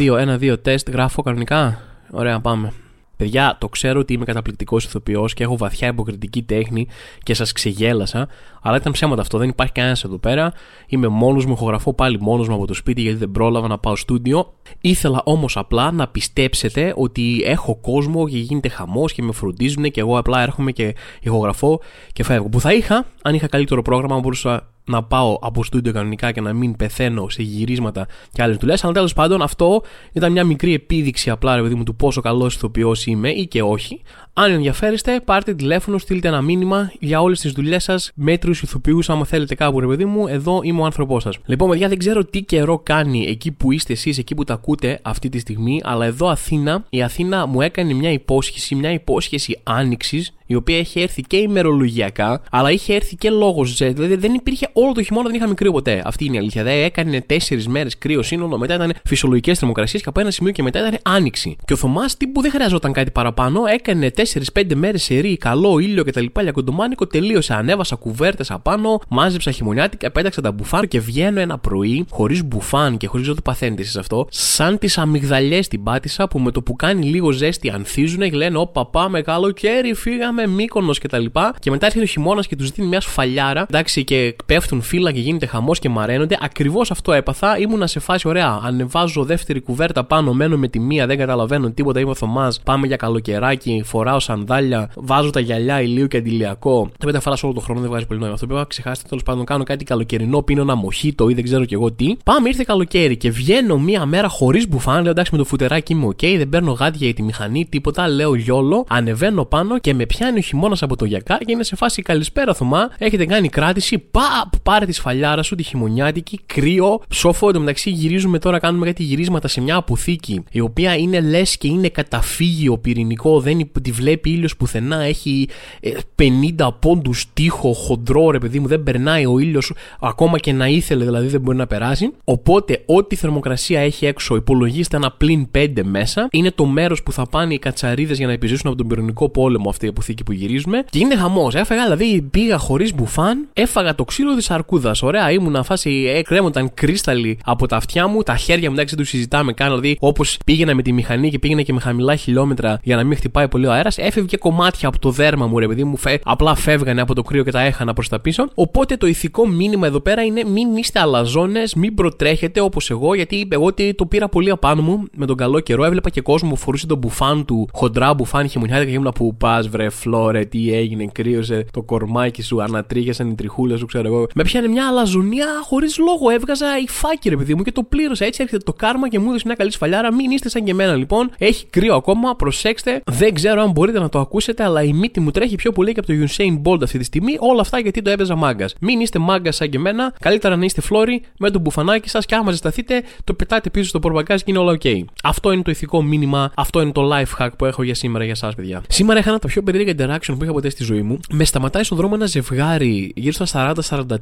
Ένα, δύο, ένα, δύο τεστ. Γράφω κανονικά. Ωραία, πάμε. Παιδιά, το ξέρω ότι είμαι καταπληκτικός ηθοποιός και έχω βαθιά υποκριτική τέχνη και σας ξεγέλασα, αλλά ήταν ψέματα αυτό. Δεν υπάρχει κανένας εδώ πέρα. Είμαι μόνος μου, ηχογραφώ πάλι μόνος μου από το σπίτι γιατί δεν πρόλαβα να πάω στούντιο. Ήθελα όμως απλά να πιστέψετε ότι έχω κόσμο και γίνεται χαμός και με φροντίζουν και εγώ απλά έρχομαι και ηχογραφώ και φεύγω. Που θα είχα, αν είχα καλύτερο πρόγραμμα, μπορούσα να πάω από στούντιο κανονικά και να μην πεθαίνω σε γυρίσματα και άλλες δουλειές. Αλλά τέλος πάντων αυτό ήταν μια μικρή επίδειξη απλά ρε παιδί μου του πόσο καλός ηθοποιός είμαι ή και όχι. Αν ενδιαφέρεστε, πάρτε τηλέφωνο, στείλτε ένα μήνυμα για όλες τις δουλειές σας, μέτρου ηθοποιούς. Άμα θέλετε κάπου, ρε παιδί μου, εδώ είμαι ο άνθρωπός σας. Λοιπόν, παιδιά, δεν ξέρω τι καιρό κάνει εκεί που είστε εσείς, εκεί που τα ακούτε αυτή τη στιγμή, αλλά εδώ Αθήνα, η Αθήνα μου έκανε μια υπόσχεση, μια υπόσχεση άνοιξης, η οποία έχει έρθει και ημερολογιακά, αλλά είχε έρθει και λόγω ζε. Δηλαδή δεν υπήρχε όλο το χειμώνα, δεν είχαμε κρύο ποτέ. Αυτή είναι η αλήθεια. Δεν έκανε τέσσερις μέρες κρύο σύνολο, μετά ήταν φυσιολογικές θερμοκρασίες και από ένα σημείο και μετά ήταν άνοιξη. Και ο Θωμάς τύπου δεν χρειαζόταν κάτι παραπάνω, έκανε 4-5 μέρες σε ρί, καλό ήλιο κτλ. Για κοντομάνικο τελείωσε. Ανέβασα κουβέρτες απάνω, μάζεψα χειμωνιάτικα, πέταξα τα μπουφάν και βγαίνω ένα πρωί χωρίς μπουφάν και χωρίς να το παθαίνετε εσείς αυτό, σαν τις αμυγδαλιές την πάτησα που με το που κάνει λίγο ζέστη ανθίζουν και λένε Ωπα πάμε καλοκαίρι, φύγαμε μήκονο κτλ. Και, και μετά έρχεται ο χειμώνας και τους δίνει μια σφαλιάρα, εντάξει, και πέφτουν φύλλα και γίνεται χαμός και μαραίνονται. Ακριβώς αυτό έπαθα. Ήμουνα σε φάση ωραία. Ανεβάζω δεύτερη κουβέρτα πάνω, μένω με τη μία, δεν καταλαβαίνω τίποτα. Είμαι ο Θωμάς, πάμε για καλοκαιράκι, φοράω σανδάλια, βάζω τα γυαλιά ηλίου και αντιλιακό. Δεν τα φοράω όλο τον χρόνο, δεν βγάζει πολύ νόημα. Αυτό πρέπει να ξεχάσετε τέλος πάντων. Κάνω κάτι καλοκαιρινό, πίνω ένα μοχίτο ή δεν ξέρω κι εγώ τι. Πάμε, ήρθε καλοκαίρι και βγαίνω μία μέρα χωρίς μπουφάν. Λέω εντάξει με το φουτεράκι είμαι οκ, δεν παίρνω γάντια για τη μηχανή, τίποτα. Λέω yolo, ανεβαίνω πάνω και με πιάνει ο χειμώνας από το γιακά και είναι σε φάση καλησπέρα Θωμά. Έχετε κάνει κράτηση, παπ, πάρε τη σφαλιάρα σου, τη χειμωνιάτικη, κρύο, ψόφο. Εντωμεταξύ γυρίζουμε τώρα, κάνουμε κάτι γυρίσματα σε μια αποθήκη η οποία είναι λες και είναι καταφύγιο πυρηνικό, δεν τη βλέπει ήλιος πουθενά, έχει 50 ε, πόντους τείχο, χοντρό ρε παιδί μου, δεν περνάει ο ήλιος ακόμα και να ήθελε δηλαδή δεν μπορεί να περάσει. Οπότε, ό,τι θερμοκρασία έχει έξω, υπολογίστε ένα πλην 5 μέσα, είναι το μέρος που θα πάνε οι κατσαρίδες για να επιζήσουν από τον πυρηνικό πόλεμο αυτή η αποθήκη που γυρίζουμε. Και είναι χαμός. Έφαγα δηλαδή, πήγα χωρίς μπουφάν, έφαγα το ξύλο της αρκούδας. Ωραία, ήμουν φάση, έκρεμονταν κρίσταλοι από τα αυτιά μου, τα χέρια μου εντάξει δεν τους συζητάμε καν. Δηλαδή, όπως πήγαινα με τη μηχανή και πήγαινα και με χαμηλά χιλιόμετρα για να μην χτυπάει πολύ ο αέρας, έφευγε κομμάτια από το δέρμα μου, ρε παιδί μου, φε... απλά φεύγανε από το κρύο και τα έχανα προς τα πίσω. Οπότε το ηθικό μήνυμα εδώ πέρα είναι μην είστε αλαζόνες, μην προτρέχετε όπως εγώ, γιατί εγώ το πήρα πολύ απάνω μου με τον καλό καιρό. Έβλεπα και κόσμο που φορούσε τον μπουφάν του, χοντρά μπουφάν χειμωνιάτικα και ήμουν που πας, βρε φλόρε, τι έγινε, κρύωσε το κορμάκι σου, ανατρίχιασαν οι τριχούλες σου, ξέρω εγώ. Με πιάνε μια αλαζονία χωρίς λόγο. Έβγαζα η φάκη, ρε παιδί μου, και το πλήρωσα. Έτσι έρχεται το κάρμα και μου έδωσε μια καλή σφαλιάρα. Μην είστε σαν και εμένα λοιπόν. Έχει κρύο ακόμα, προσέξτε. Δεν ξέρω αν μπορείτε να το ακούσετε, αλλά η μύτη μου τρέχει πιο πολύ και από το Usain Bolt αυτή τη στιγμή. Όλα αυτά γιατί το έπαιζα μάγκας. Μην είστε μάγκας σαν και εμένα. Καλύτερα να είστε φλόροι με το μπουφανάκι σας και άμα ζεσταθείτε, το πετάτε πίσω στο πορμπαγκάζ και είναι όλα ok. Αυτό είναι το ηθικό μήνυμα, αυτό είναι το life hack που έχω για σήμερα για εσά, παιδιά. Σήμερα είχα ένα από τα πιο περίεργα interaction που είχα ποτέ στη ζωή μου. Με σταματάει στον δρόμο ένα ζευγάρι γύρω στα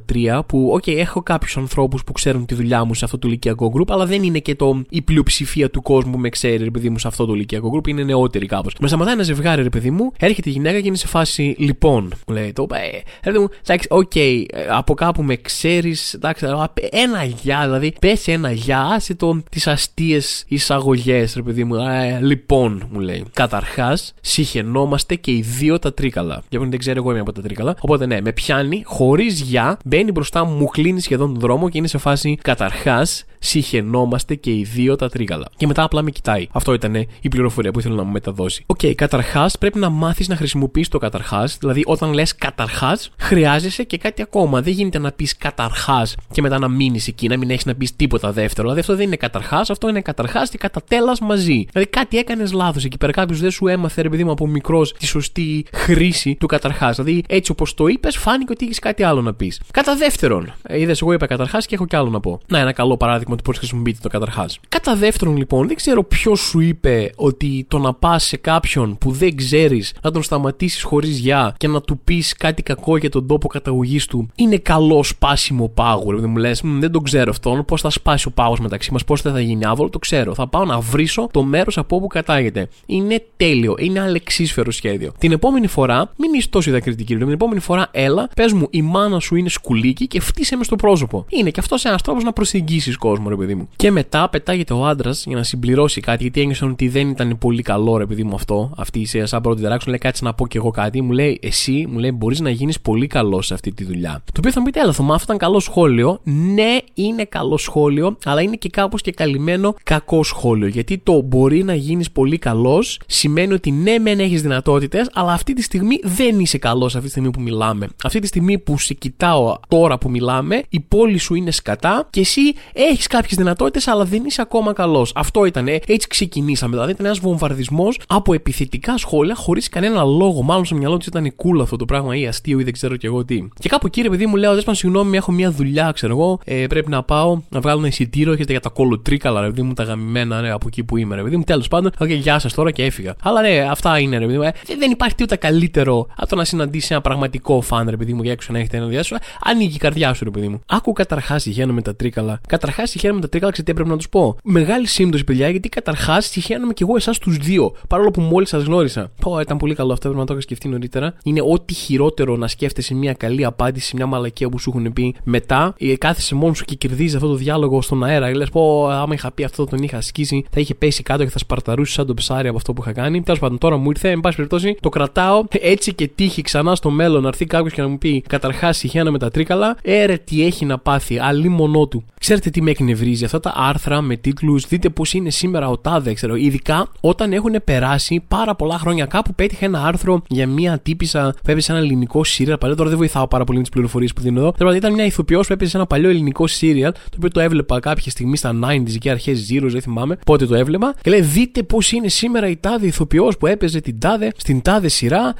40-43 που, OK, έχω κάποιους ανθρώπους που ξέρουν τη δουλειά μου σε αυτό το ηλικιακό group, αλλά δεν είναι και το, η πλειοψηφία του κόσμου που με ξέρει, ρε παιδί μου, σε αυτό το ηλικιακό group, είναι νεότεροι κάπως. Με σταματάει ένα ζευγάρι, ρε παιδί μου, έρχεται η γυναίκα και είναι σε φάση, λοιπόν, μου λέει το, ε, ρε παιδί μου, εντάξει, OK, ε, από κάπου με ξέρεις, εντάξει, ένα γεια, δηλαδή, πες ένα γεια, άσε το τις αστείες εισαγωγές, ρε παιδί μου, ε, λοιπόν, μου λέει. Καταρχάς, συχαινόμαστε και οι δύο τα τρίκαλα. Για δεν ξέρω, εγώ είμαι από τα τρίκαλα. Οπότε ναι, με πιάνει χωρίς γεια, μπαίνει μπροστά μου, μου κλείνει σχεδόν τον δρόμο και είναι σε φάση καταρχάς συχαινόμαστε και οι δύο τα τρίγαλα. Και μετά απλά με κοιτάει. Αυτό ήταν η πληροφορία που ήθελα να μου μεταδώσει. Ok, okay, καταρχάς πρέπει να μάθεις να χρησιμοποιείς το καταρχάς. Δηλαδή, όταν λες καταρχάς, χρειάζεσαι και κάτι ακόμα. Δεν γίνεται να πεις καταρχάς και μετά να μείνεις εκεί, να μην έχεις να πεις τίποτα δεύτερο. Δηλαδή, αυτό δεν είναι καταρχάς, αυτό είναι καταρχάς και κατά τέλα μαζί. Δηλαδή, κάτι έκανες λάθος εκεί πέρα. Κάποιος δεν σου έμαθε, ρε παιδί μου, από μικρός τη σωστή χρήση του καταρχάς. Δηλαδή, έτσι όπως το είπες, φάνηκε ότι έχεις κάτι άλλο να πεις. Κατά δεύτερον, είδες, εγώ είπα καταρχάς και έχω κι άλλο να πω. Να, ένα καλό παράδειγμα του πώς χρησιμοποιείται το καταρχάς. Κατά δεύτερον, λοιπόν, δεν ξέρω ποιος σου είπε ότι το να πας σε κάποιον που δεν ξέρεις να τον σταματήσεις χωρίς γεια και να του πεις κάτι κακό για τον τόπο καταγωγής του είναι καλό σπάσιμο πάγου. Δεν μου λες, δεν τον ξέρω αυτόν, πώς θα σπάσει ο πάγος μεταξύ μας, πώς δεν θα γίνει άβολο, το ξέρω. Θα πάω να βρίσω το μέρος από όπου κατάγεται. Είναι τέλειο, είναι αλεξίσφαιρο σχέδιο. Την επόμενη φορά, μην είσαι τόσο διακριτική, την επόμενη φορά έλα, πες μου η μάνα σου είναι σκουλίκι και φτύσε με στο πρόσωπο. Είναι και αυτός ένας τρόπος να προσεγγίσεις κόσμο, ρε παιδί μου. Και μετά πετάγεται ο άντρας για να συμπληρώσει κάτι, γιατί ένιωσαν ότι δεν ήταν πολύ καλό, ρε παιδί μου αυτό. Αυτή η σαν πρώτη τεράξου, λέει κάτσε να πω κι εγώ κάτι. Μου λέει, εσύ, μου λέει, μπορείς να γίνεις πολύ καλός σε αυτή τη δουλειά. Το οποίο θα μου πείτε, έλα, Θωμά, αυτό ήταν καλό σχόλιο. Ναι, είναι καλό σχόλιο, αλλά είναι και κάπως και καλυμμένο κακό σχόλιο. Γιατί το μπορεί να γίνεις πολύ καλός σημαίνει ότι ναι, μεν έχεις δυνατότητες, αλλά αυτή τη στιγμή δεν είσαι καλός αυτή τη στιγμή που μιλάμε. Αυτή τη στιγμή που σε κοιτάω τώρα που μιλάμε, η πόλη σου είναι σκατά και εσύ έχεις κάποιες δυνατότητες, αλλά δεν είσαι ακόμα καλός. Αυτό ήταν. Έτσι ξεκινήσαμε. Δηλαδή ήταν ένας βομβαρδισμός από επιθετικά σχόλια χωρίς κανένα λόγο. Μάλλον στο μυαλό του ήταν cool αυτό το πράγμα ή αστείο ή δεν ξέρω κι εγώ τι. Και κάπου εκεί, παιδί μου, λέω: Δέσπαν, συγγνώμη, έχω μια δουλειά, ξέρω εγώ. Ε, πρέπει να πάω να βγάλω ένα εισιτήριο. Έχετε για τα κολοτρίκαλα, ρε παιδί μου, τα γαμημένα, ρε, από εκεί που είμαι, ρε παιδί μου. Τέλος πάντων, okay, γεια σας τώρα και έφυγα. Αλλά ναι, αυτά είναι, ρε παιδί μου. Ε, δεν υπάρχει τίποτα καλύτερο από το να συναντήσει ένα πραγματικό φαν, ρε παιδί μου, για έξω να έχετε ένα διάστημα. Ανοίγει η καρδιά σου, ρε παιδί μου. Άκου καταρχάς συχαίνω με τα τρίκαλα. Καταρχάς συχαίνω με τα τρίκαλα, ξέρετε τι πρέπει να τους πω; Μεγάλη σύμπτωση, παιδιά, γιατί καταρχάς συχαίνομαι κι εγώ εσάς τους δύο. Παρόλο που μόλις σας γνώρισα. Πω, ήταν πολύ καλό αυτό, πρέπει να το είχα σκεφτεί νωρίτερα. Είναι ό,τι χειρότερο να σκέφτεσαι μια καλή απάντηση, μια μαλακία που σου έχουν πει μετά. Ε, κάθεσαι μόνος σου και κερδίζεις αυτό το διάλογο στον αέρα. Λες, πω, άμα είχα πει αυτό, τον είχα ασκήσει, θα είχε πέσει κάτω και θα σπαρταρούσε σαν το ψάρι από αυτό που είχα κάνει. Τέλος πάντων, τώρα μου ήρθε, εν πάση περιπτώσει, το κρατάω έτσι και τύχει ξανά στο μέλλον να έρθει κάποιος και να μου πει Καταρχάς, συχαίνα με τα τρίκαλα, έρε τι έχει να πάθει, αλλή μονό του. Ξέρετε τι με εκνευρίζει, αυτά τα άρθρα με τίτλους, δείτε πώς είναι σήμερα ο Τάδε, ξέρω. Ειδικά όταν έχουν περάσει πάρα πολλά χρόνια. Κάπου πέτυχε ένα άρθρο για μια τύπησα που έπεσε ένα ελληνικό σύριαλ. Παλιό τώρα δεν βοηθάω πάρα πολύ με τις πληροφορίες που δίνω εδώ. Τώρα ήταν μια ηθοποιός που έπεσε ένα παλιό ελληνικό σύριαλ, το οποίο το έβλεπα κάποια στιγμή στα 90s και αρχές Zero, δεν θυμάμαι πότε το έβλεπα. Και λέει, δείτε πώς είναι σήμερα η τάδε ηθοποιός που έπαιζε την τάδε στην τάδε σειρά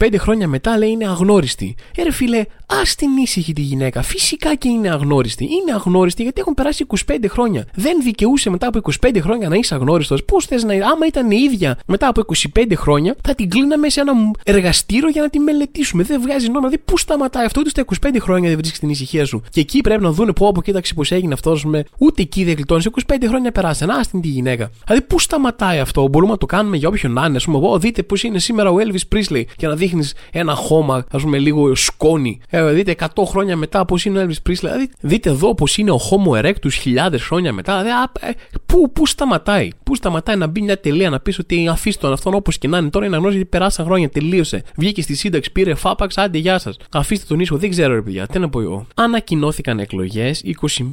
25 χρόνια μετά λέει είναι αγνώριστη. Ε, φίλε, ας την ήσυχη τη γυναίκα. Φυσικά και είναι αγνώριστη. Είναι αγνώριστη γιατί έχουν περάσει 25 χρόνια. Δεν δικαιούσε μετά από 25 χρόνια να είσαι αγνώριστος. Πώς θες να. Άμα ήταν η ίδια μετά από 25 χρόνια, θα την κλείναμε σε ένα εργαστήριο για να τη μελετήσουμε. Δεν βγάζει νόημα. Δηλαδή, πού σταματάει αυτό, ούτε στα 25 χρόνια δεν βρίσκει την ησυχία σου. Και εκεί πρέπει να δούνε πω από κοίταξε πώ έγινε αυτός. Με... Ούτε εκεί δεν γλιτώνεις. 25 χρόνια περάσαν. Α την τη γυναίκα. Δηλαδή, πού σταματάει αυτό. Μπορούμε να το κάνουμε για όποιον να είναι. Α πούμε, δείτε πώς είναι σήμερα ο Elvis Presley και να δείχνεις ένα χώμα, ας πούμε, λίγο σκόνη. Ε, δείτε 100 χρόνια μετά πώς είναι ο Elvis Presley. Δηλαδή, δείτε εδώ πώς είναι ο Homo erectus χιλιάδες χρόνια μετά. Δηλαδή, α, ε, πού, πού σταματάει; Πού σταματάει να μπει μια τελεία να πεις ότι αφήστε τον αυτόν όπως και να είναι. Τώρα είναι γνώριζε γιατί περάσαν χρόνια, τελείωσε. Βγήκε στη σύνταξη, πήρε φάπαξ, άντε γεια σας. Αφήστε τον ίσο, δεν ξέρω ρε παιδιά, τι να πω εγώ. Ανακοινώθηκαν εκλογές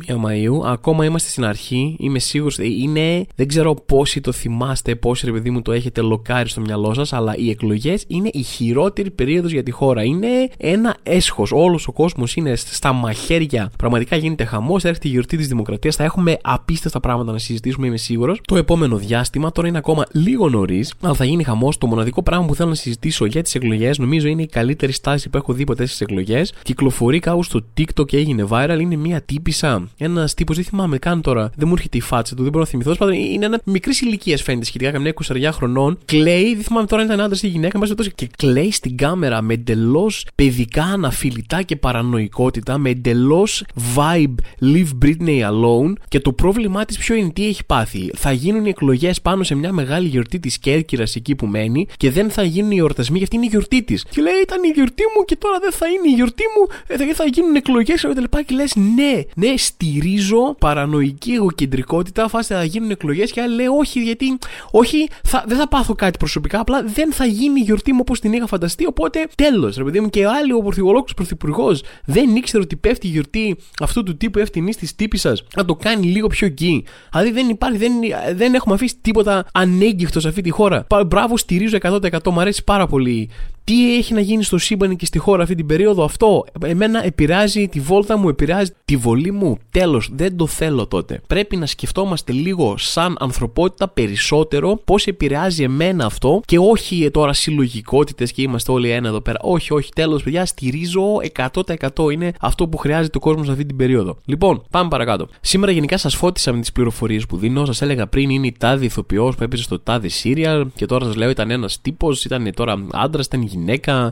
21 Μαου, ακόμα είμαστε στην αρχή, είμαι σίγουρος. Ε, είναι, δεν ξέρω πόσοι το θυμάστε, πόσοι ρε παιδί μου το έχετε λοκάρει στο μυαλό σας, αλλά οι εκλογές είναι η χειρότερη περίοδος για τη χώρα. Είναι ένα έσχος. Όλος ο κόσμος είναι στα μαχαίρια. Πραγματικά γίνεται χαμός. Έρχεται η γιορτή της Δημοκρατίας. Θα έχουμε απίστευτα πράγματα να συζητήσουμε, είμαι σίγουρος. Το επόμενο διάστημα τώρα είναι ακόμα λίγο νωρίς, αλλά θα γίνει χαμός. Το μοναδικό πράγμα που θέλω να συζητήσω για τις εκλογές, νομίζω είναι η καλύτερη στάση που έχω δει ποτέ στις εκλογές. Κυκλοφορεί κάπου στο TikTok και έγινε viral. Είναι μια τύπησα, ένας τύπος, δεν θυμάμαι καν τώρα, δεν μου έρχεται η φάτσα του, δεν μπορώ να θυμηθώ. Πάντων, είναι ένα μικρής ηλικίας φαίνεται σχετικά, καμιά 20 χρονών. Κλαίει, δεν θυμάμαι τώρα αν ήταν άντρας ή γυναίκα, μέσα και κλαίει στην κάμερα με εντελώς παιδικά αναφιλητά και παρανοϊκότητα, με εντελώς vibe Leave Britney Alone. Και το πρόβλημά της ποιο είναι, τι έχει πάθει. Θα γίνουν οι εκλογές πάνω σε μια μεγάλη γιορτή της Κέρκυρας εκεί που μένει και δεν θα γίνουν οι εορτασμοί γιατί είναι η γιορτή της. Και λέει, ήταν η γιορτή μου και τώρα δεν θα είναι η γιορτή μου, ε, δεν θα γίνουν εκλογές και τα λοιπά. Και λες, ναι, ναι, στηρίζω παρανοϊκή εγωκεντρικότητα, φάστε θα γίνουν εκλογές και άλλη λέει, όχι, γιατί όχι, θα, δεν θα πάθω κάτι προσωπικά, απλά δεν θα γίνει η γιορτή μου όπως την είχα φανταστεί. Οπότε τέλος, ρε παιδί μου, και άλλοι ο πρωθυπουργός πρωθυπουργός δεν ήξερε ότι πέφτει η γιορτή αυτού του τύπου ευθυνής της τύπης σας να το κάνει λίγο πιο γκί. Δηλαδή δεν υπάρχει, δεν, δεν έχουμε αφήσει τίποτα ανέγκυχτο σε αυτή τη χώρα. Μπράβο, στηρίζω 100%. Μου αρέσει πάρα πολύ τι έχει να γίνει στο σύμπαν και στη χώρα αυτή την περίοδο, αυτό εμένα επηρεάζει τη βόλτα μου, επηρεάζει τη βολή μου. Τέλος, δεν το θέλω τότε. Πρέπει να σκεφτόμαστε λίγο σαν ανθρωπότητα περισσότερο πώς επηρεάζει εμένα αυτό και όχι τώρα συλλογικότητες και είμαστε όλοι ένα εδώ πέρα. Όχι, όχι, τέλος, παιδιά, στηρίζω 100% είναι αυτό που χρειάζεται ο κόσμος αυτή την περίοδο. Λοιπόν, πάμε παρακάτω. Σήμερα γενικά σας φώτισα με τις πληροφορίες που δίνω. Σας έλεγα πριν είναι η τάδε ηθοποιός που έπαιζε στο τάδε Serial και τώρα σας λέω ήταν ένας τύπος, ήταν τώρα άντρας, ήταν γυναίκα,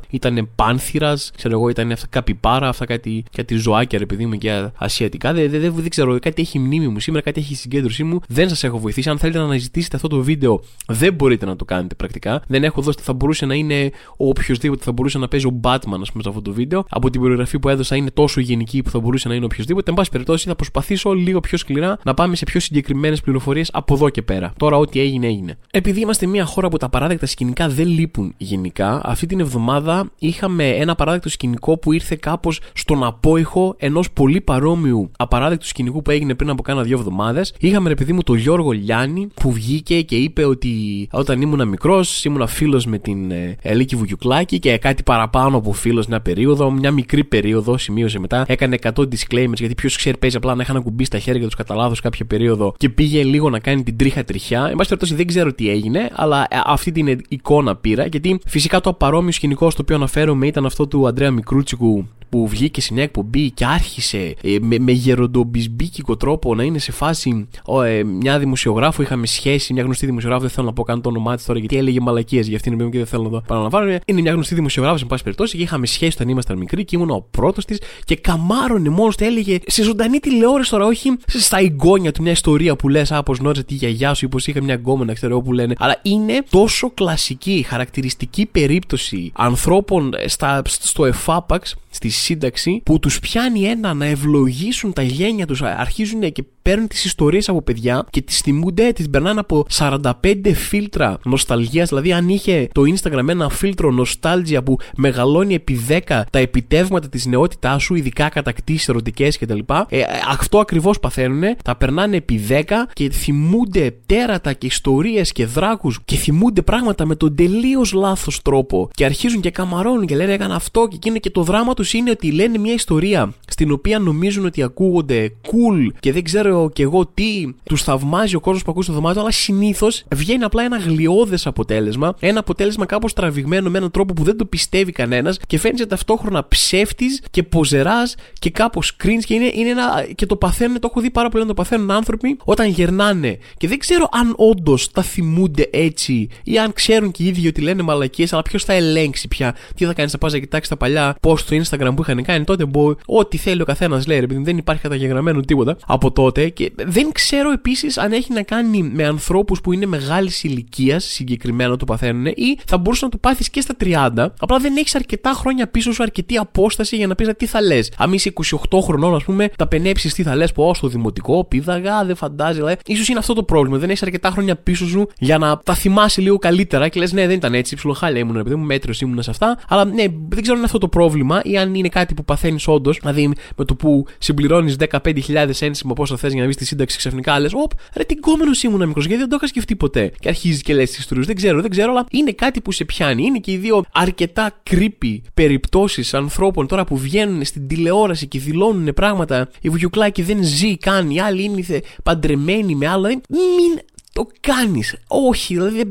ήταν πάνθυρας, ξέρω εγώ, ήταν αυτά καπιπάρα, αυτά κάτι, κάτι ζωάκια, ρε παιδί μου και ασιατικά. Δεν, δεν, δεν, δεν ξέρω, κάτι έχει μνήμη μου σήμερα, κάτι έχει συγκέντρωσή μου. Δεν σας έχω βοηθήσει. Αν θέλετε να αναζητήσετε αυτό το βίντεο, δεν μπορείτε να το κάνετε πρακτικά. Δεν έχω δώσει, θα μπορούσε να είναι ο οποιοδήποτε, θα μπορούσε να παίζει ο Batman, ας πούμε, σε αυτό το βίντεο. Από την περιγραφή που έδωσα είναι τόσο γενική που θα μπορούσε να είναι οποιοδήποτε. Εν πάση περιπτώσει, θα προσπαθήσω λίγο πιο σκληρά να πάμε σε πιο συγκεκριμένες πληροφορίες από εδώ και πέρα. Τώρα, ό,τι έγινε, έγινε. Επειδή είμαστε μια χώρα που τα παράδεκτα σκηνικά δεν λείπουν γενικά, αυτή την εβδομάδα είχαμε ένα παράδεκτο σκηνικό που ήρθε κάπως στον απόϊχο ενός πολύ παρόμοιου απαράδεκτου σκηνικού που έγινε πριν από κάνα δύο εβδομάδες. Είχαμε, ρε παιδί μου, τον Γιώργο Λιάννη που βγήκε και είπε ότι όταν ήμουν μικρός ήμουν φίλος με την ε, Ελίκη Βουγιουκλάκη και κάτι παραπάνω από φίλος μια περίοδο, μια μικρή περίοδο, σημείωσε μετά. Έκανε 100 disclaimers γιατί ποιος ξέρει παίζει απλά να είχαν κουμπί στα χέρια του κατά λάθος κάποια περίοδο και πήγε λίγο να κάνει την τρίχα τριχιά. Εν πάση περιπτώσει δεν ξέρω τι έγινε, αλλά ε, αυτή την εικόνα πήρα γιατί φυσικά το παρόμοιο σκηνικό στο οποίο αναφέρομαι ήταν αυτό του Αντρέα Μικρούτσικου που βγήκε σε μια εκπομπή και άρχισε ε, με, με γεροντομπισμπίκικο τρόπο να είναι σε φάση ε, μια δημοσιογράφο. Είχαμε σχέση, μια γνωστή δημοσιογράφο, δεν θέλω να πω καν το όνομά της τώρα γιατί έλεγε μαλακίες για αυτήν την και δεν θέλω να το παραλαμβάνω. Είναι μια γνωστή δημοσιογράφος, εν πάση περιπτώσει, και είχαμε σχέση όταν ήμασταν μικροί και ήμουν ο πρώτος της και καμάρωνε μόνος του, έλεγε σε ζωντανή τηλεόραση τώρα, όχι στα εγγόνια του μια ιστορία που λες, Άπω γνώριζε τη γιαγιά σου ή πω είχα μια γκόμενα, ξέρω που λένε. Αλλά είναι τόσο κλασική, χαρακτηριστική περίπτωση ανθρώπων στα, στο εφάπαξ στη σύνταξη που τους πιάνει ένα να ευλογήσουν τα γένια τους αρχίζουν και παίρνουν τις ιστορίες από παιδιά και τις θυμούνται, τις περνάνε από 45 φίλτρα νοσταλγίας. Δηλαδή αν είχε το Instagram ένα φίλτρο νοστάλγια που μεγαλώνει επί 10 τα επιτεύγματα της νεότητάς σου ειδικά κατακτήσεις ερωτικές κτλ. ε, αυτό ακριβώς παθαίνουν τα περνάνε επί 10 και θυμούνται τέρατα και ιστορίες και δράκους και θυμούνται πράγματα με τον τελείως λάθος τρόπο και αρχίζουν και καμαρώνουν και λένε έκανα αυτό και εκείνο και το δράμα τους είναι ότι λένε μια ιστορία στην οποία νομίζουν ότι ακούγονται cool και δεν ξέρω κι εγώ τι τους θαυμάζει ο κόσμος που ακούει στο δωμάτιο, αλλά συνήθως βγαίνει απλά ένα γλιώδες αποτέλεσμα. Ένα αποτέλεσμα κάπως τραβηγμένο με έναν τρόπο που δεν το πιστεύει κανένας και φαίνεται ταυτόχρονα ψεύτης και ποζεράς και κάπως cringe και, είναι, είναι ένα, και το παθαίνουν, το έχω δει πάρα πολύ να το παθαίνουν άνθρωποι όταν γερνάνε. Και δεν ξέρω αν όντως τα θυμούνται έτσι ή αν ξέρουν και οι ίδιοι ότι λένε μαλακίες, αλλά ποιος θα ελέγξει πια. Τι θα κάνεις, θα πας να κοιτάξεις τα παλιά post στο Instagram που είχαν κάνει τότε. Μπο, ό,τι θέλει ο καθένας λέει, επειδή δεν υπάρχει καταγεγραμμένο τίποτα από τότε. Και δεν ξέρω επίσης αν έχει να κάνει με ανθρώπους που είναι μεγάλης ηλικίας συγκεκριμένα το παθαίνουν ή θα μπορούσες να το πάθεις και στα 30. Απλά δεν έχεις αρκετά χρόνια πίσω σου, αρκετή απόσταση για να πεις τι θα λες. Αν είσαι 28 χρονών, ας πούμε, τα πενέψεις τι θα λες, πω στο δημοτικό, πήδαγα, δεν φαντάζει. Δηλαδή, ίσως είναι αυτό το πρόβλημα. Δεν έχεις αρκετά χρόνια πίσω σου για να τα θυμάσαι λίγο καλύτερα και λες, ναι, δεν ήταν έτσι. Ψιλοχάλια ήμουν, επειδή μου μέτριος ήμουν σε αυτά. Αλλά ναι, δεν ξέρω αν είναι αυτό το πρόβλημα ή αν είναι κάτι που παθαίνεις όντως. Δηλαδή με το που συμπληρώνεις 15.000 ένσημα πόσο θες για να βγει στη σύνταξη ξαφνικά λες, Οπ, ρε τι κόμενο ήμουν μικρός, γιατί δεν το είχα σκεφτεί ποτέ. Και αρχίζει και λες τις ιστορίε. Δεν ξέρω, δεν ξέρω, αλλά είναι κάτι που σε πιάνει. Είναι και οι δύο αρκετά creepy περιπτώσεις ανθρώπων τώρα που βγαίνουν στην τηλεόραση και δηλώνουν πράγματα. Η Βουγιουκλάκη δεν ζει καν, οι άλλοι είναι παντρεμένοι με άλλα. Μην το κάνεις. Όχι, δηλαδή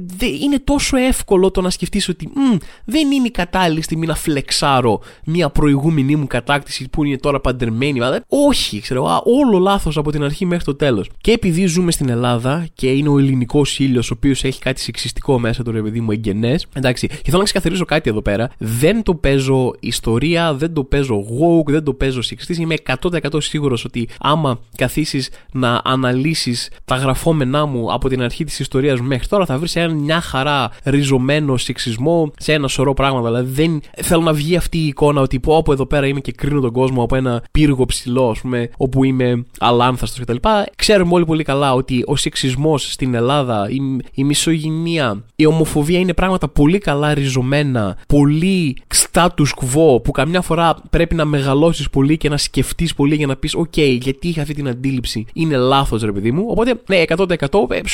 είναι τόσο εύκολο το να σκεφτείς ότι δεν είναι η κατάλληλη στιγμή να φλεξάρω μια προηγούμενη μου κατάκτηση που είναι τώρα παντρεμένη. Δηλαδή, όχι, ξέρω, α, όλο λάθος από την αρχή μέχρι το τέλος. Και επειδή ζούμε στην Ελλάδα και είναι ο ελληνικός ήλιος ο οποίος έχει κάτι σεξιστικό μέσα του ρε παιδί μου εγγενές. Εντάξει, και θέλω να ξεκαθαρίσω κάτι εδώ πέρα. Δεν το παίζω ιστορία, δεν το παίζω woke, δεν το παίζω σεξιστής. Είμαι 100% σίγουρος ότι άμα καθίσεις να αναλύσεις τα γραφόμενά μου από την αρχή της ιστορίας μου μέχρι τώρα, θα βρεις ένα μια χαρά ριζωμένο σεξισμό σε ένα σωρό πράγματα. Δηλαδή δεν θέλω να βγει αυτή η εικόνα ότι πω από εδώ πέρα είμαι και κρίνω τον κόσμο από ένα πύργο ψηλό, ας πούμε, όπου είμαι αλάνθαστος κτλ. Ξέρουμε όλοι πολύ καλά ότι ο σεξισμός στην Ελλάδα, η, η μισογυνία, η ομοφοβία είναι πράγματα πολύ καλά ριζωμένα, πολύ status quo που καμιά φορά πρέπει να μεγαλώσεις πολύ και να σκεφτείς πολύ για να πεις: OK, γιατί είχα αυτή την αντίληψη, είναι λάθος ρε παιδί μου. Οπότε, ναι, 100%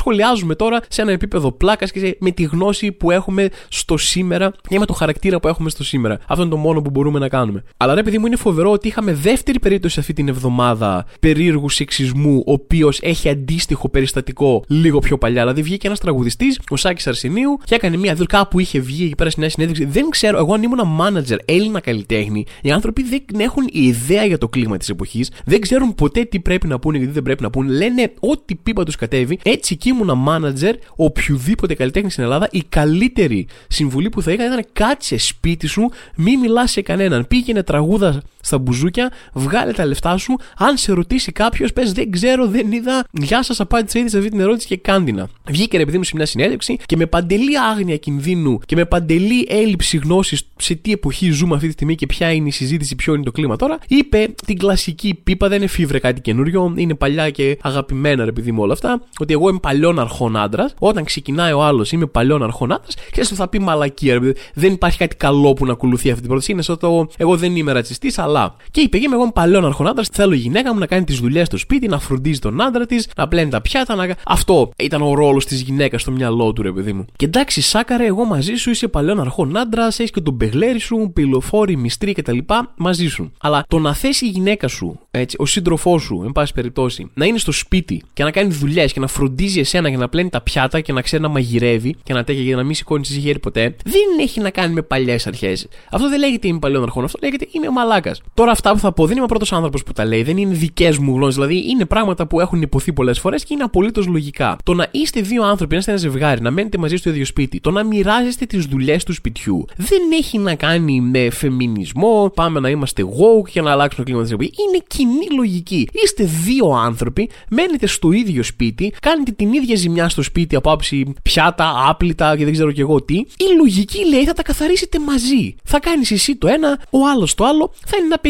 σχολιάζουμε τώρα σε ένα επίπεδο πλάκας και με τη γνώση που έχουμε στο σήμερα και με το χαρακτήρα που έχουμε στο σήμερα. Αυτό είναι το μόνο που μπορούμε να κάνουμε. Αλλά ρε παιδί μου είναι φοβερό ότι είχαμε δεύτερη περίπτωση αυτή την εβδομάδα περίεργου σεξισμού, ο οποίος έχει αντίστοιχο περιστατικό λίγο πιο παλιά. Δηλαδή βγήκε ένας τραγουδιστής, ο Σάκης Αρσενίου, και έκανε μια δουλειά που είχε βγει εκεί πέρα στην νέα συνέντευξη. Δεν ξέρω, εγώ αν ήμουν manager Έλληνα καλλιτέχνη, οι άνθρωποι δεν έχουν ιδέα για το κλίμα της εποχής, δεν ξέρουν ποτέ τι πρέπει να πούνε και τι δεν πρέπει να πούνε, λένε ό,τι πίπα τους κατέβει, έτσι εκεί ήμουν manager οποιοδήποτε καλλιτέχνη στην Ελλάδα, η καλύτερη συμβουλή που θα είχα ήταν κάτσε σπίτι σου, μη μιλάς σε κανέναν. Πήγαινε τραγούδας στα μπουζούκια, βγάλε τα λεφτά σου. Αν σε ρωτήσει κάποιος, πες δεν ξέρω, δεν είδα. Γεια σας, απάντησα ήδη σε αυτή την ερώτηση και κάντινα. Βγήκε ρε παιδί μου σε μια συνέντευξη και με παντελή άγνοια κινδύνου και με παντελή έλλειψη γνώσης σε τι εποχή ζούμε αυτή τη στιγμή και ποια είναι η συζήτηση, ποιο είναι το κλίμα τώρα, είπε την κλασική πίπα, δεν είναι φίβρε κάτι καινούριο, είναι παλιά και αγαπημένα ρε παιδί μου όλα αυτά, ότι εγώ είμαι παλιών αρχών άντρας. Όταν ξεκινάει ο άλλος, είμαι παλιών αρχών άντρας, και θα πει μαλακία, ρε παιδί. Δεν υπάρχει κάτι καλό που να ακολουθεί αυτή την πρόταση. Είναι σαν το εγώ δεν είμαι ρατσιστής, αλλά. Και είπε, είμαι εγώ είμαι παλιών αρχών άντρα, θέλω η γυναίκα μου να κάνει τις δουλειές στο σπίτι, να φροντίζει τον άντρα της, να πλένει τα πιάτα, να. Αυτό ήταν ο ρόλος της γυναίκας στο μυαλό του, ρε παιδί μου. Και εντάξει, σάκαρε, εγώ μαζί σου είσαι παλιών αρχών άντρα, έχεις και τον μπεγλέρι σου, πυλοφόρη, μυστρή κτλ. μαζί σου. Αλλά το να θέσει η γυναίκα σου, έτσι, ο σύντροφός σου, εν πάση περιπτώσει, να είναι στο σπίτι και να κάνει δουλειές και να φροντίζει εσένα για να πλένει τα πιάτα και να ξέρει να μαγειρεύει και να τέχει για να μην σηκώνει εσύ χέρι ποτέ, δεν έχει να κάνει με παλιές αρχές. Αυτό δεν λέγεται είμαι παλιών αρχών, αυτό λέγεται είμαι μαλάκας. Τώρα αυτά που θα πω δεν είμαι ο πρώτος άνθρωπος που τα λέει, δεν είναι δικές μου γνώσεις, δηλαδή είναι πράγματα που έχουν υποθεί πολλές φορές και είναι απολύτως λογικά. Το να είστε δύο άνθρωποι, να είστε ένα ζευγάρι, να μένετε μαζί στο ίδιο σπίτι, το να μοιράζεστε τις δουλειές του σπιτιού, δεν έχει να κάνει με φεμινισμό, πάμε να είμαστε woke και να αλλάξουμε το κλίμα της Είναι κοινή λογική. Είστε δύο άνθρωποι, μένετε στο ίδιο σπίτι, κάνετε την ίδια ζημιά στο σπίτι από άψη πιάτα, άπλυτα και δεν ξέρω και εγώ τι. Η λογική λέει θα τα καθαρίσετε μαζί. Θα κάνεις εσύ το ένα, ο άλλος το άλλο, θα είναι ένα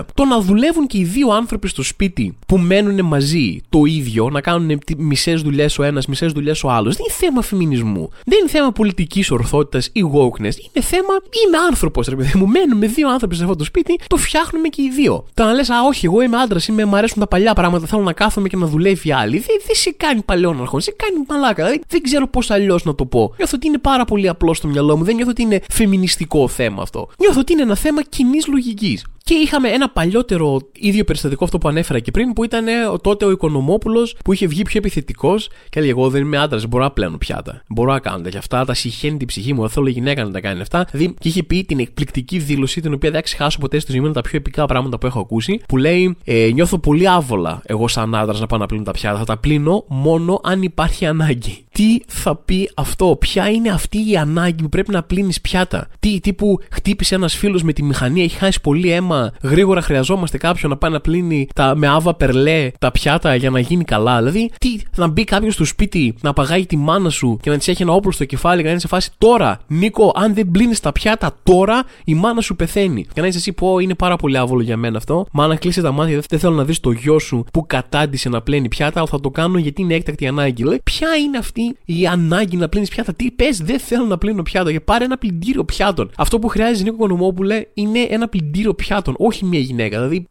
50-50. Το να δουλεύουν και οι δύο άνθρωποι στο σπίτι που μένουν μαζί το ίδιο, να κάνουν μισές δουλειές ο ένας, μισές δουλειές ο άλλος, δεν είναι θέμα φεμινισμού. Δεν είναι θέμα πολιτικής ορθότητας ή wokeness. Είναι θέμα, είμαι άνθρωπος, ρε παιδί μου. Μένουμε δύο άνθρωποι σε αυτό το σπίτι, το φτιάχνουμε και οι δύο. Το να λες, Α, όχι, εγώ είμαι άντρας, είμαι, μου αρέσουν τα παλιά πράγματα, θέλω να κάθομαι και να δουλεύει άλλη. Δεν, δεν σε κάνει παλαιόν αρχών, σε κάνει μαλάκα. Δηλαδή, δεν ξέρω πώς αλλιώς να το πω. Νιώθω ότι είναι πάρα πολύ απλό στο μυαλό μου. Δεν νιώθω ότι είναι φεμινιστικό θέμα αυτό. Νιώθω ότι είναι ένα θέμα κοινής λογικής. Και είχαμε ένα παλιότερο ίδιο περιστατικό αυτό που ανέφερα και πριν, που ήταν τότε ο Οικονομόπουλος που είχε βγει πιο επιθετικός και έλεγε: Εγώ δεν είμαι άντρας, μπορώ να πλένω πιάτα. Μπορώ να κάνω τέτοια αυτά, τα συχαίνει την ψυχή μου, δεν θέλω η γυναίκα να τα κάνει αυτά. Δηλαδή, και είχε πει την εκπληκτική δήλωση, την οποία δεν ξεχάσω ποτέ στη ζωή μου, τα πιο επικά πράγματα που έχω ακούσει, που λέει: ε, Νιώθω πολύ άβολα εγώ σαν άντρας να πάω να πλύνω τα πιάτα. Θα τα πλύνω μόνο αν υπάρχει ανάγκη. Τι θα πει αυτό, ποια είναι αυτή η ανάγκη που πρέπει να πλύνεις πιάτα; Τι τύπου χτύπησε ένας φίλος με τη μηχανή, έχει χάσει πολύ αίμα γρήγορα χρειαζόμαστε κάποιον να πάει να πλύνει τα, με άβα περλέ τα πιάτα για να γίνει καλά. Δηλαδή, τι, να μπει κάποιος στο σπίτι να παγάγει τη μάνα σου και να της έχει ένα όπλο στο κεφάλι και να είναι σε φάση τώρα, Νίκο, αν δεν πλύνεις τα πιάτα τώρα, η μάνα σου πεθαίνει. Και να είσαι εσύ, πω, είναι πάρα πολύ άβολο για μένα αυτό. Μα να κλείσει τα μάτια, δεν θέλω να δεις το γιο σου που κατάντησε να πλένει πιάτα, αλλά θα το κάνω γιατί είναι έκτακτη ανάγκη. Λέει, ποια είναι αυτή η ανάγκη να πλύνεις πιάτα, τι πες, δεν θέλω να πλύνω πιάτα και πάρε ένα πλυντήριο πιάτων. Αυτό που χρειάζεται Νίκο Κονομόπουλε είναι ένα πλυντήριο πιάτων όχι μια γυναίκα. Δηλαδή,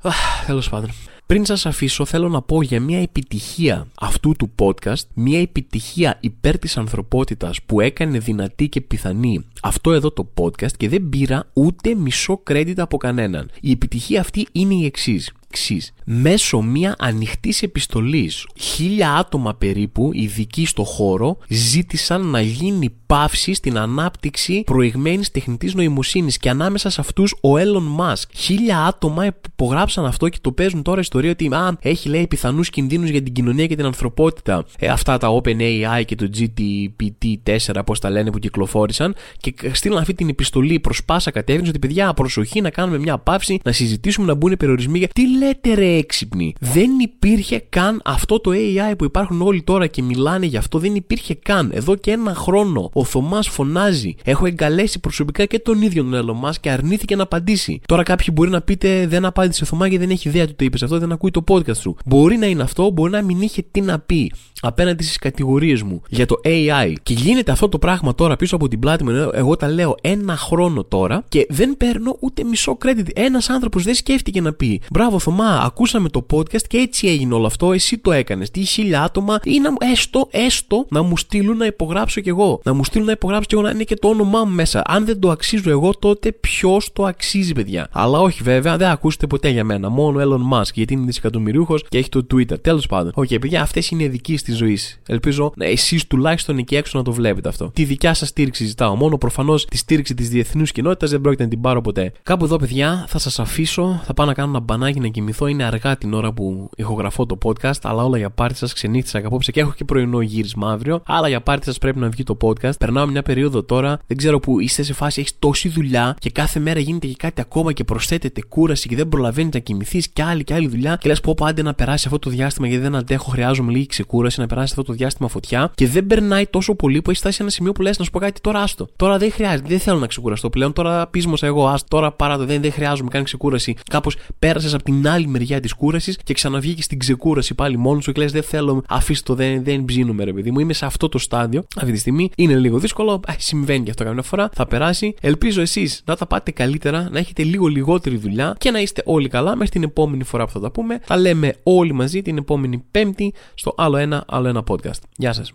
τέλος πάντων. Πριν σας αφήσω θέλω να πω για μια επιτυχία αυτού του podcast, μια επιτυχία υπέρ της ανθρωπότητας που έκανε δυνατή και πιθανή αυτό εδώ το podcast και δεν πήρα ούτε μισό credit από κανέναν. Η επιτυχία αυτή είναι η εξής εξής. Μέσω μια ανοιχτής επιστολής, χίλια άτομα περίπου, ειδικοί στο χώρο, ζήτησαν να γίνει παύση στην ανάπτυξη προηγμένης τεχνητής νοημοσύνης και ανάμεσα σε αυτούς ο Elon Musk. Χίλια άτομα υπογράψαν αυτό και το παίζουν τώρα ιστορία ότι α, έχει λέει πιθανούς κινδύνους για την κοινωνία και την ανθρωπότητα. Ε, αυτά τα OpenAI και το GPT-4, πώς τα λένε, που κυκλοφόρησαν και στείλαν αυτή την επιστολή προς πάσα κατεύθυνση ότι παιδιά, προσοχή να κάνουμε μια παύση, να συζητήσουμε να μπουν περιορισμοί. Για τι λέτε ρε έξυπνοι. Δεν υπήρχε καν αυτό το AI που υπάρχουν όλοι τώρα και μιλάνε γι' αυτό. Δεν υπήρχε καν. Εδώ και ένα χρόνο ο Θωμάς φωνάζει. Έχω εγκαλέσει προσωπικά και τον ίδιο τον Elon και αρνήθηκε να απαντήσει. Τώρα κάποιοι μπορεί να πείτε δεν απάντησε ο Θωμά γιατί δεν έχει ιδέα του το είπες αυτό, δεν ακούει το podcast σου. Μπορεί να είναι αυτό, μπορεί να μην είχε τι να πει απέναντι στις κατηγορίες μου για το AI. Και γίνεται αυτό το πράγμα τώρα πίσω από την πλάτη μου. Εγώ τα λέω ένα χρόνο τώρα και δεν παίρνω ούτε μισό credit. Ένας άνθρωπος δεν σκέφτηκε να πει Μπράβο, Θωμά, ακούσαμε το podcast και έτσι έγινε όλο αυτό. Εσύ το έκανες. Τι χίλια άτομα ή να, έστω, έστω να μου στείλουν να υπογράψω κι εγώ. Να μου στείλουν να υπογράψω κι εγώ να είναι και το όνομά μου μέσα. Αν δεν το αξίζω εγώ, τότε ποιος το αξίζει, παιδιά; Αλλά όχι, βέβαια, δεν ακούσετε ποτέ για μένα. Μόνο Elon Musk, γιατί είναι δισεκατομμυρίουχος και έχει το Twitter. Τέλος πάντων. Ok, okay, παιδιά, αυτές είναι οι αδικίες της ζωής. Ελπίζω εσείς τουλάχιστον εκεί έξω να το βλέπετε αυτό. Τη δικιά σας στήριξη ζητάω. Μόνο προφανώς τη στήριξη της διεθνούς κοινότητας δεν πρόκειται να την πάρω ποτέ. Κάπου εδώ, παιδιά, θα σας αφήσω. Θα πάω να κάνω ένα μπανάκι να κοιμηθώ. Είναι αργά την ώρα που ηχογραφώ το podcast, αλλά όλα για πάρτι σας ξενύχτησα απόψε και έχω και πρωινό γύρισμα αύριο. Αλλά για πάρτι σας πρέπει να βγει το podcast. Περνάω μια περίοδο τώρα, δεν ξέρω που είστε σε φάση, έχεις τόση δουλειά και κάθε μέρα γίνεται και κάτι ακόμα και προσθέτεται κούραση και δεν προλαβαίνεις να κοιμηθείς και άλλη και άλλη δουλειά. Και λες πω άντε να περάσει αυτό το διάστημα γιατί δεν αντέχω, χρειάζομαι λίγη ξεκούραση να περάσει αυτό το διάστημα φωτιά. Και δεν περνάει τόσο πολύ που έχει φτάσει σε ένα σημείο που λες να σου πω κάτι τώρα άστο. Τώρα δεν χρειάζεται, δεν θέλω να ξεκουραστώ πλέον. Τώρα πείσμωσα εγώ, άστο, τώρα παρά το δεν, δεν χρειάζομαι καν ξεκούραση. Κάπως πέρασες από την άλλη μεριά της κούρασης και ξαναβγήκε στην ξεκούραση πάλι μόνος σου και λες δεν θέλω, αφήσει το, δεν, δεν ψήνουμε ρε παιδί μου. Είμαι σε αυτό το στάδιο αυτή τη στιγμή. Είναι λίγο δύσκολο, α, συμβαίνει και αυτό καμιά φορά. Θα περάσει. Ελπίζω εσείς να τα πάτε καλύτερα, να έχετε λίγο λιγότερη δουλειά και να είστε όλοι καλά μέχρι την επόμενη φορά που θα τα πούμε. Τα λέμε όλοι μαζί την επόμενη Πέμπτη στο άλλο ένα, άλλο ένα podcast. Γεια σας.